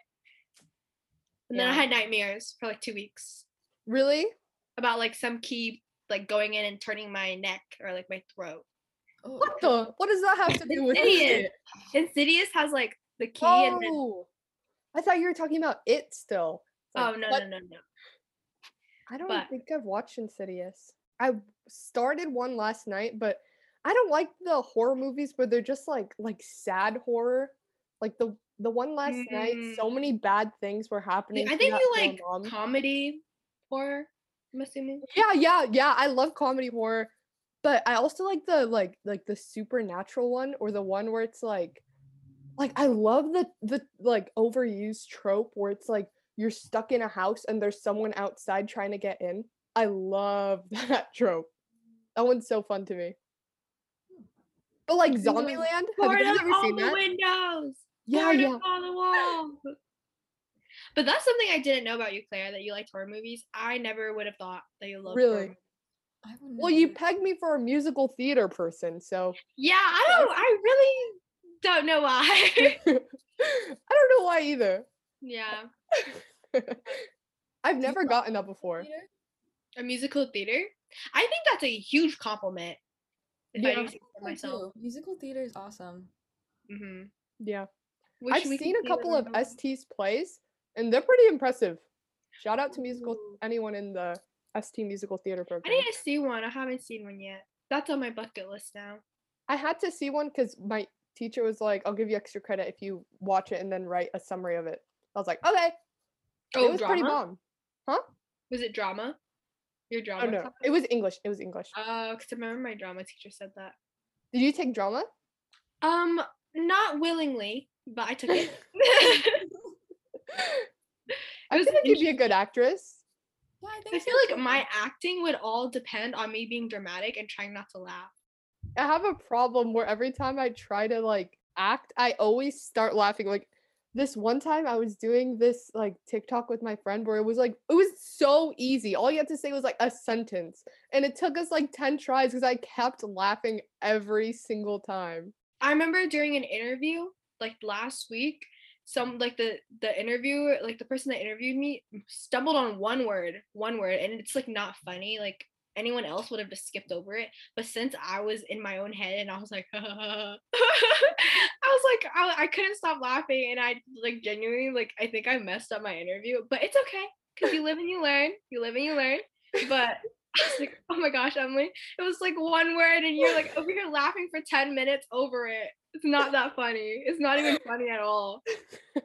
And then I had nightmares for like two weeks Really? about like some key like going in and turning my neck or like my throat. Oh, What the? What does that have to do with Insidious. it? Insidious has like the key and then Oh, I thought you were talking about it still. It's oh no what? no no no. I don't But- think I've watched Insidious. I started one last night, but I don't like the horror movies where they're just like like sad horror. Like the the one last night, mm. so many bad things were happening. I think you like mom. comedy horror. I'm assuming. Yeah, yeah, yeah. I love comedy horror, but I also like the like like the supernatural one or the one where it's like like I love the the like overused trope where it's like you're stuck in a house and there's someone outside trying to get in. I love that trope. That one's so fun to me. But like Zombieland, have you guys ever seen that? windows. Yeah, board yeah. up all the walls. But that's something I didn't know about you, Claire, that you liked horror movies. I never would have thought that you loved horror Really? movies. I've would Well, you pegged me for a musical theater person, so Yeah, I don't. I really don't know why. I don't know why either. yeah, I've Do never gotten that before. theater? A musical theater. I think that's a huge compliment. If I Yeah. do say so myself. too. Musical theater is awesome. Mm-hmm. Yeah. Wish I've seen a couple of all. ST's plays, and they're pretty impressive. Shout out to musical Ooh. anyone in the ST musical theater program. I program. need to see one. I haven't seen one yet. That's on my bucket list now. I had to see one because my teacher was like, "I'll give you extra credit if you watch it and then write a summary of it." I was like, "Okay." Oh, it was pretty drama? huh? Was it drama? Your drama? Oh no, class? it was English. It was English. Oh, because I remember my drama teacher said that. Did you take drama? Um, not willingly, but I took it. I was like you'd be a good actress. Yeah, I think I so feel like my acting would all depend on me being dramatic and trying not to laugh. I have a problem where every time I try to like act, I always start laughing. Like this one time I was doing this like TikTok with my friend where it was like it was so easy. All you had to say was like a sentence. And it took us like 10 tries because I kept laughing every single time. I remember during an interview, like last week, some like the the interviewer, like the person that interviewed me, stumbled on one word, one word, and it's like not funny. Like anyone else would have just skipped over it, but since I was in my own head and I was like, was like, I, I couldn't stop laughing, and I like genuinely like I think I messed up my interview, but it's okay because you live and you learn, you live and you learn. But I was like, oh my gosh, Emily, it was like one word, and you're like over here laughing for 10 minutes over it. It's not that funny. It's not even funny at all.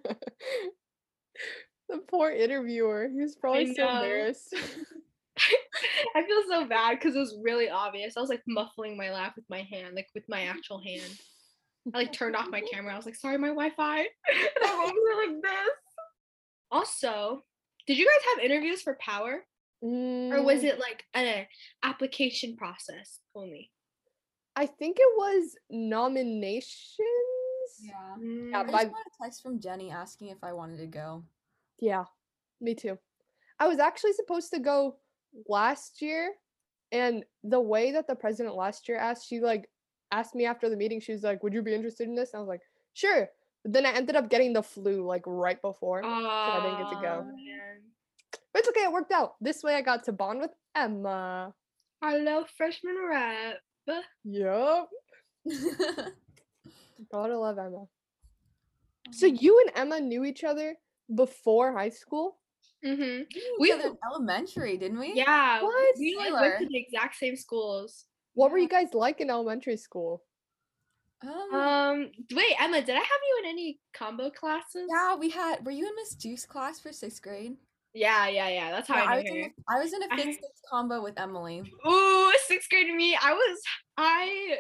the poor interviewer. He was probably so embarrassed. I feel so bad because it was really obvious. I was like muffling my laugh with my hand, like with my actual hand. I like turned off my camera. I was like, sorry, my Wi-Fi. And I'm over here like this. Also, did you guys have interviews for Power? Or was Mm, it like an application process only? I think it was nominations. Yeah. Yeah, I Mm, just I- got a text from Jenny asking if I wanted to go. Yeah, me too. I was actually supposed to go last year, and the way that the president last year asked, she like asked me after the meeting, she was like, Would you be interested in this? And I was like, Sure. But then I ended up getting the flu like right before. So I didn't get to go. Man. But it's okay, it worked out. This way I got to bond with Emma. Hello, freshman rep. Yep. Gotta love Emma. So you and Emma knew each other before high school? Mm-hmm. We knew We- each in elementary, didn't we? Yeah. What? We like went to the exact same schools. What were you guys like in elementary school? Um, Um, wait, Emma, did I have you in any combo classes? yeah, we had. Were you in Miss Juice class for sixth grade? Yeah, yeah, yeah. That's how Yeah, I was knew in her. a, I was in a I- fifth sixth combo with Emily. Ooh, sixth grade me. I was I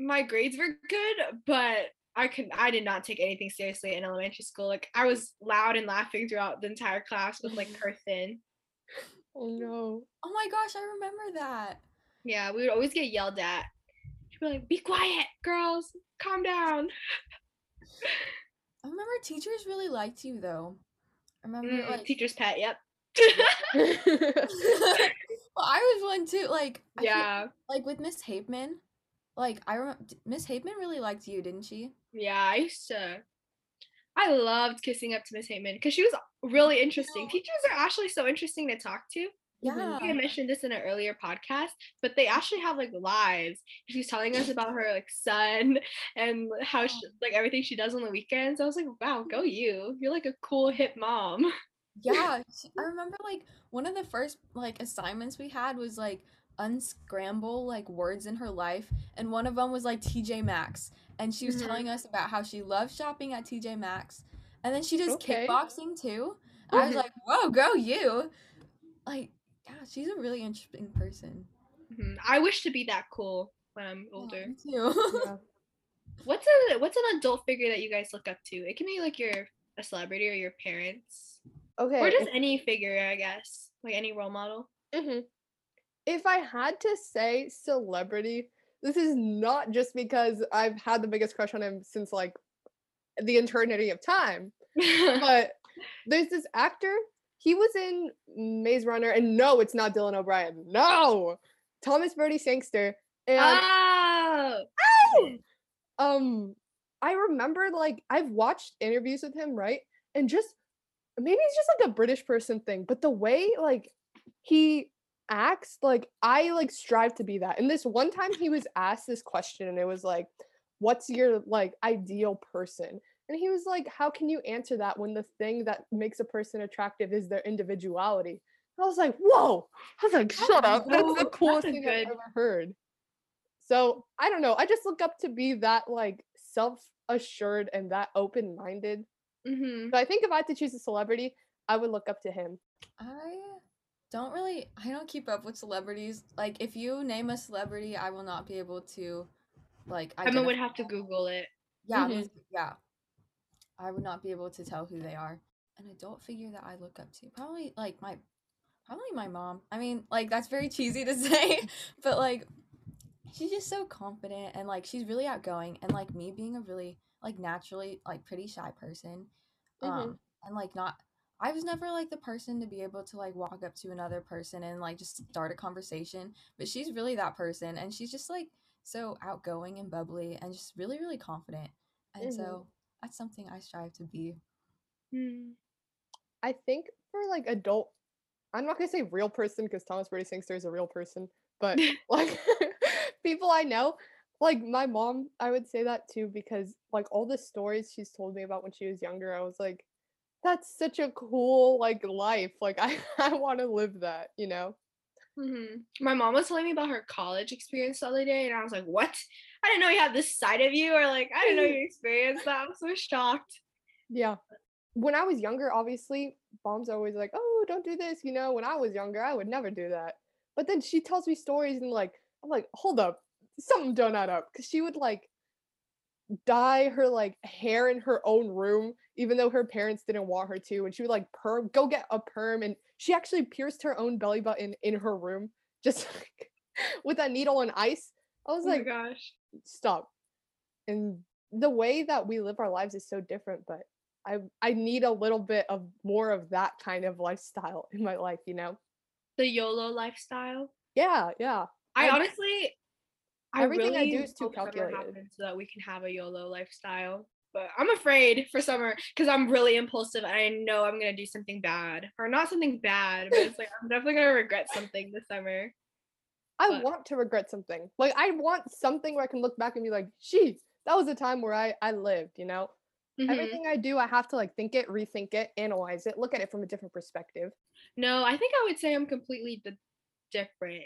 my grades were good, but I could I did not take anything seriously in elementary school. Like I was loud and laughing throughout the entire class with like her thin. Oh no. Oh my gosh, I remember that. Yeah, we would always get yelled at. She'd be like, "Be quiet, girls. Calm down." I remember teachers really liked you though. I remember Mm, like teacher's pet. Yep. well, I was one too. Like I feel- yeah. like with Miss Hapeman. Like I remember Miss Hapeman really liked you, didn't she? Yeah, I used to. I loved kissing up to Miss Heyman because she was really interesting. Teachers are actually so interesting to talk to. Yeah. I think I mentioned this in an earlier podcast, but they actually have like lives. She's telling us about her like son and how she, like everything she does on the weekends. I was like, wow, go you! You're like a cool hip mom. Yeah, I remember like one of the first like assignments we had was like unscramble like words in her life, and one of them was like TJ Maxx, and she was Mhm. telling us about how she loves shopping at TJ Maxx, and then she does Okay. kickboxing too. And I was Mhm. like, whoa, go you! Like, yeah, she's a really interesting person. Mhm. I wish to be that cool when I'm Yeah, older. me too. Yeah. What's a what's an adult figure that you guys look up to? It can be like your a celebrity or your parents, Okay. or if- just any figure, I guess, like any role model. Mhm. If I had to say celebrity, this is not just because I've had the biggest crush on him since like the eternity of time, but there's this actor. He was in Maze Runner, and no, it's not Dylan O'Brien. No, Thomas Brodie Sangster. And Oh. um I remember like I've watched interviews with him, right? And just maybe it's just like a British person thing, but the way like he acts, like I like strive to be that. And this one time he was asked this question and it was like, what's your like ideal person? And he was like, how can you answer that when the thing that makes a person attractive is their individuality? I was like, whoa. I was like, shut up. That's the coolest a thing good- I've ever heard. So I don't know. I just look up to be that like self-assured and that open-minded. hmm So I think if I had to choose a celebrity, I would look up to him. I don't really I don't keep up with celebrities. Like if you name a celebrity, I will not be able to like Emma would have to. Google it. Yeah, Mhm. yeah. I would not be able to tell who they are. An adult figure that I look up to. Probably like my probably my mom. I mean, like that's very cheesy to say, but like she's just so confident and like she's really outgoing and like me being a really like naturally like pretty shy person. Um Mhm. and like not I was never like the person to be able to like walk up to another person and like just start a conversation, but she's really that person and she's just like so outgoing and bubbly and just really really confident. And Mhm. so that's something I strive to be. Mm. I think for like adult, I'm not gonna say real person because Thomas Brodie Sangster is a real person, but like people I know, like my mom, I would say that too because like all the stories she's told me about when she was younger, I was like, that's such a cool like life. Like I I want to live that, you know. Hmm My mom was telling me about her college experience the other day, and I was like, "What? I didn't know you had this side of you," or like, "I didn't know you experienced that." I'm so shocked. Yeah. When I was younger, obviously, mom's always like, "Oh, don't do this." You know, when I was younger, I would never do that. But then she tells me stories, and like, I'm like, "Hold up, something don't add up." Because she would like dye her like hair in her own room, even though her parents didn't want her to, and she would like perm, go get a perm, and she actually pierced her own belly button in her room, just like with a needle and ice. I was Oh my like, gosh. stop. And the way that we live our lives is so different, but I I need a little bit of more of that kind of lifestyle in my life, you know? The YOLO lifestyle. Yeah, yeah. I I- honestly, I everything I really do is too calculated. so that we can have a YOLO lifestyle. But I'm afraid for summer because I'm really impulsive and I know I'm gonna do something bad or not something bad, but it's like I'm definitely gonna regret something this summer. I But- want to regret something. Like I want something where I can look back and be like, "Gee, that was a time where I I lived," you know? Mhm. Everything I do, I have to like think it, rethink it, analyze it, look at it from a different perspective. No, I think I would say I'm completely di- different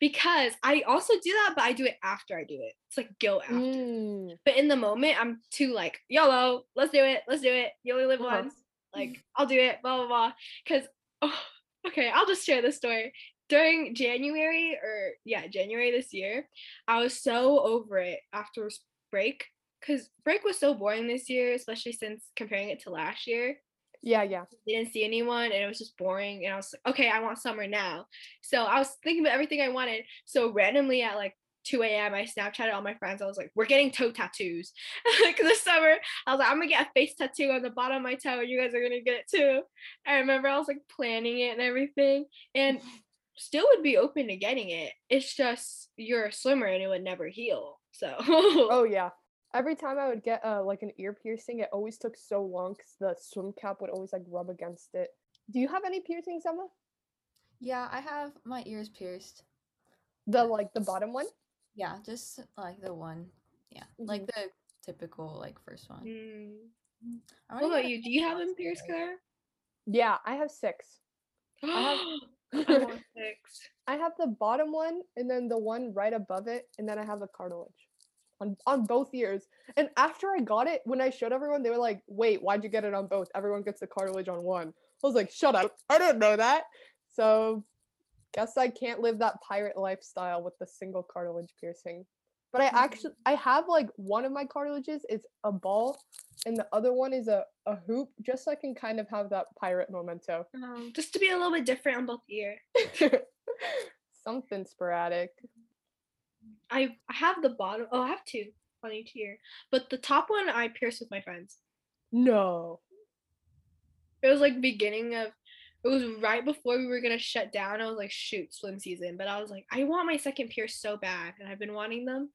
because I also do that, but I do it after I do it. It's like go after. Mm, But in the moment, I'm too like YOLO. Let's do it. Let's do it. You only live Uh-huh. once. Like I'll do it. Blah blah blah. Because oh, okay, I'll just share this story. During January or yeah, January this year, I was so over it after break because break was so boring this year, especially since comparing it to last year Yeah, yeah. didn't see anyone and it was just boring and i was like okay i want summer now. So i was thinking about everything i wanted. So randomly at like 2 a.m i snapchatted all my friends. I was like we're getting toe tattoos. This summer i was like i'm gonna get a face tattoo on the bottom of my toe and you guys are gonna get it too. I remember i was like planning it and everything and still would be open to getting it. It's just you're a swimmer and it would never heal so. Oh yeah. Every time I would get uh like an ear piercing, it always took so long because the swim cap would always like rub against it. Do you have any piercings, Emma? Yeah, I have my ears pierced. The like the bottom one? Yeah, just like the one. Yeah, like the typical like first one. Mm. I what wanna about you do you have tattoo them pierced claire Yeah, I have six. I have- want six. I have the bottom one and then the one right above it, and then I have the cartilage on on both ears. And after I got it, when I showed everyone, they were like, "Wait, why'd you get it on both? Everyone gets the cartilage on one." I was like, "Shut up! I didn't know that." So, guess I can't live that pirate lifestyle with the single cartilage piercing. But I actually, I have like one of my cartilages is a ball, and the other one is a a hoop, just so I can kind of have that pirate memento. Um, just to be a little bit different on both ear. Something sporadic. I I have the bottom. Oh, I have two on each ear, but the top one I pierced with my friends. No. It was like beginning of it was right before we were gonna shut down. I was like, shoot, swim season. But I was like, I want my second pierce so bad, and I've been wanting them.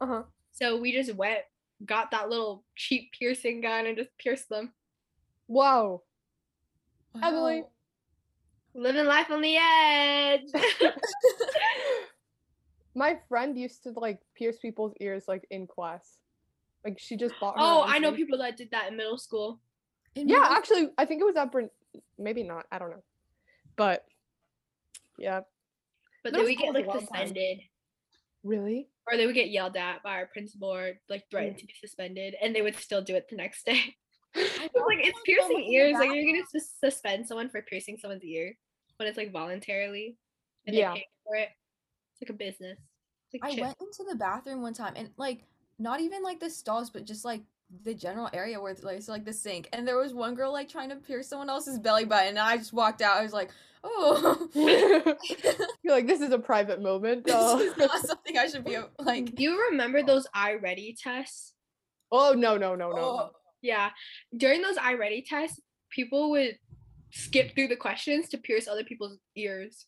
Uh huh. So we just went, got that little cheap piercing gun, and just pierced them. Wow. Emily. Wow. Living life on the edge. My friend used to like pierce people's ears like in class. Like she just bought. her oh, I know people that did that in middle school. In Yeah, middle- actually, I think it was at Bryn. Maybe not. I don't know. But yeah, But Middle they would get like a wild time. suspended. really. Or they would get yelled at by our principal or like threatened to be suspended and they would still do it the next day. I It's know like it's piercing ears. Like you're gonna sus- suspend someone for piercing someone's ear when it's like voluntarily and Yeah. they pay for it. It's like a business. It's like I shit. went into the bathroom one time and like not even like the stalls, but just like the general area where like so, like the sink, and there was one girl like trying to pierce someone else's belly button, and I just walked out. I was like, oh, You're like this is a private moment. this uh, is not something I should be like. Do you remember those i-Ready tests? oh no no no no. oh, Yeah. During those i-Ready tests, people would skip through the questions to pierce other people's ears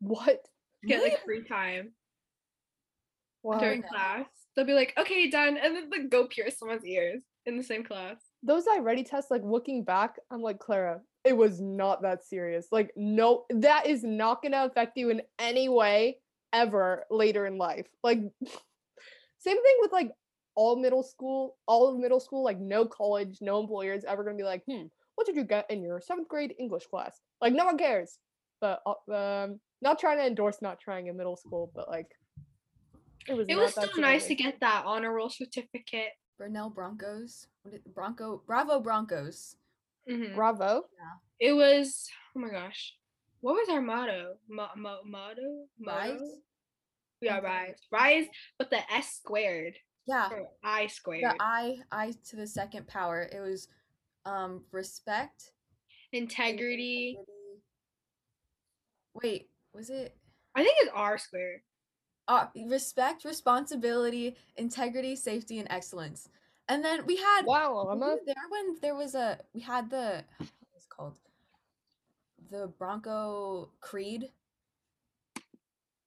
What? Get like free time Wow. during class. They'll be like, okay, done, and then like go pierce someone's ears in the same class. Those i-Ready tests, like looking back, I'm like Clara. It was not that serious. Like no, that is not gonna affect you in any way ever later in life. Like same thing with like all middle school, all of middle school, like no college, no employer is ever gonna be like, hmm, what did you get in your seventh grade English class? Like no one cares. But uh, um, not trying to endorse not trying in middle school, but like it was. It was that still nice to get that honor roll certificate. Bernal Broncos. What Bronco Bravo Broncos. Mhm. Bravo. It was oh my gosh, what was our motto? Mo- mo- motto? Rise? Motto? Yeah, Okay. rise, rise, but the S squared Yeah, or I squared. the I I to the second power. It was um respect, Integrity. integrity- Wait, was it? I think it's R squared. uh, respect, responsibility, integrity, safety, and excellence. And then we had Wow, were Emma. you there when there was a we had the what was it called the Bronco Creed.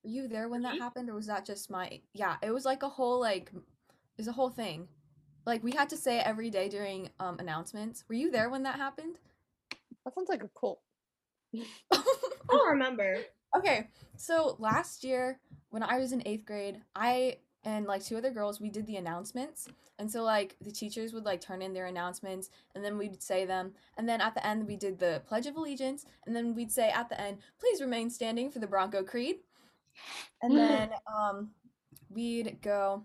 Were you there when that happened, or was that just my? Yeah, it was like a whole like, it was a whole thing. Like we had to say it every day during um announcements. Were you there when that happened? That sounds like a cult. I don't remember. Okay, so last year when I was in eighth grade, I and like two other girls, we did the announcements. And so like the teachers would like turn in their announcements and then we'd say them. And then at the end we did the Pledge of Allegiance and then we'd say at the end, please remain standing for the Bronco Creed. And then um we'd go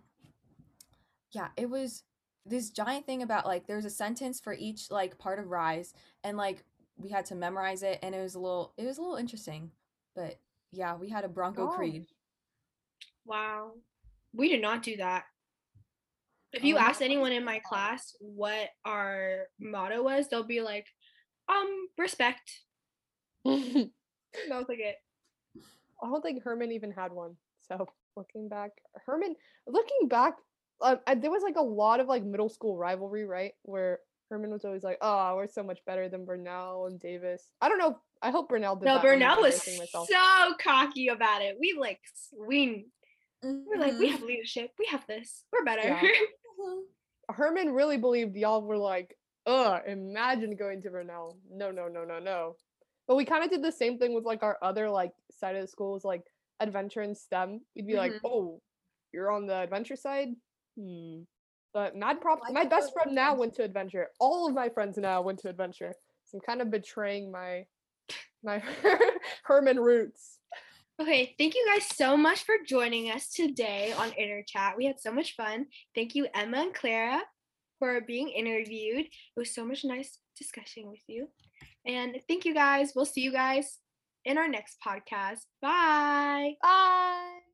Yeah, it was this giant thing about like there's a sentence for each like part of Rise and like we had to memorize it and it was a little it was a little interesting. But yeah, we had a Bronco Gosh. Creed. Wow. We did not do that. If you Oh, ask anyone in my class what our motto was, they'll be like, um, respect. I That was like it. I don't think Herman even had one. So looking back, Herman, looking back, uh, there was like a lot of like middle school rivalry, right? Where Herman was always like, "Oh, we're so much better than Bernal and Davis." I don't know. I hope Bernal did. No, Bernal was so cocky about it. We like s- we we're like we Mhm. have leadership. We have this. We're better. Yeah. Herman really believed y'all were like, "Ugh, imagine going to Bernal." No, no, no, no, no. But we kind of did the same thing with like our other like side of the school was like adventure and STEM. We'd be like, Mhm. "Oh, you're on the adventure side." Hmm. But mad props. My best friend now went to adventure. All of my friends now went to adventure. So I'm kind of betraying my my Herman roots. Okay, thank you guys so much for joining us today on Inner Chat. We had so much fun. Thank you, Emma and Clara, for being interviewed. It was so much nice discussing with you. And thank you guys. We'll see you guys in our next podcast. Bye. Bye.